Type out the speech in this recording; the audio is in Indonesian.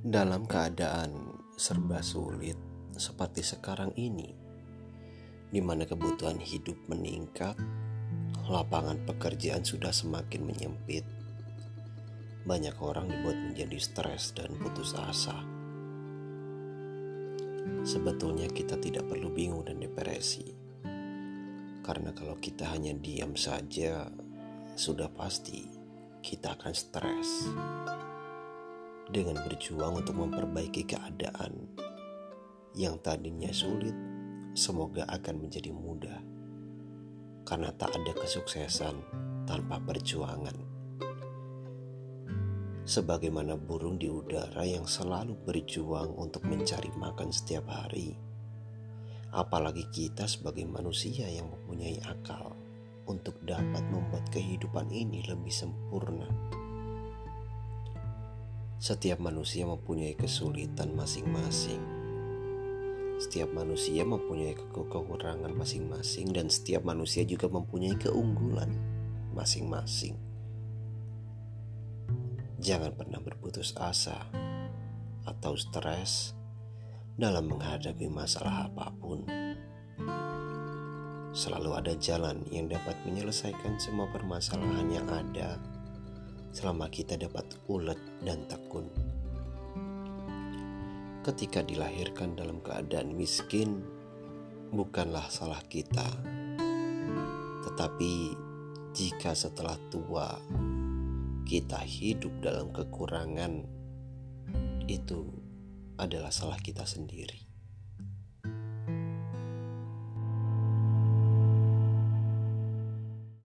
Dalam keadaan serba sulit seperti sekarang ini, di mana kebutuhan hidup meningkat, lapangan pekerjaan sudah semakin menyempit. Banyak orang dibuat menjadi stres dan putus asa. Sebetulnya kita tidak perlu bingung dan depresi. Karena kalau kita hanya diam saja, sudah pasti kita akan stres dengan berjuang untuk memperbaiki keadaan yang tadinya sulit, semoga akan menjadi mudah. Karena tak ada kesuksesan tanpa perjuangan. Sebagaimana burung di udara yang selalu berjuang untuk mencari makan setiap hari. Apalagi kita sebagai manusia yang mempunyai akal untuk dapat membuat kehidupan ini lebih sempurna. Setiap manusia mempunyai kesulitan masing-masing. Setiap manusia mempunyai ke kekurangan masing-masing dan setiap manusia juga mempunyai keunggulan masing-masing. Jangan pernah berputus asa atau stres dalam menghadapi masalah apa pun. Selalu ada jalan yang dapat menyelesaikan semua permasalahan yang ada selama kita dapat ulet dan tekun. Ketika dilahirkan dalam keadaan miskin, bukanlah salah kita, tetapi jika setelah tua kita hidup dalam kekurangan, itu adalah salah kita sendiri.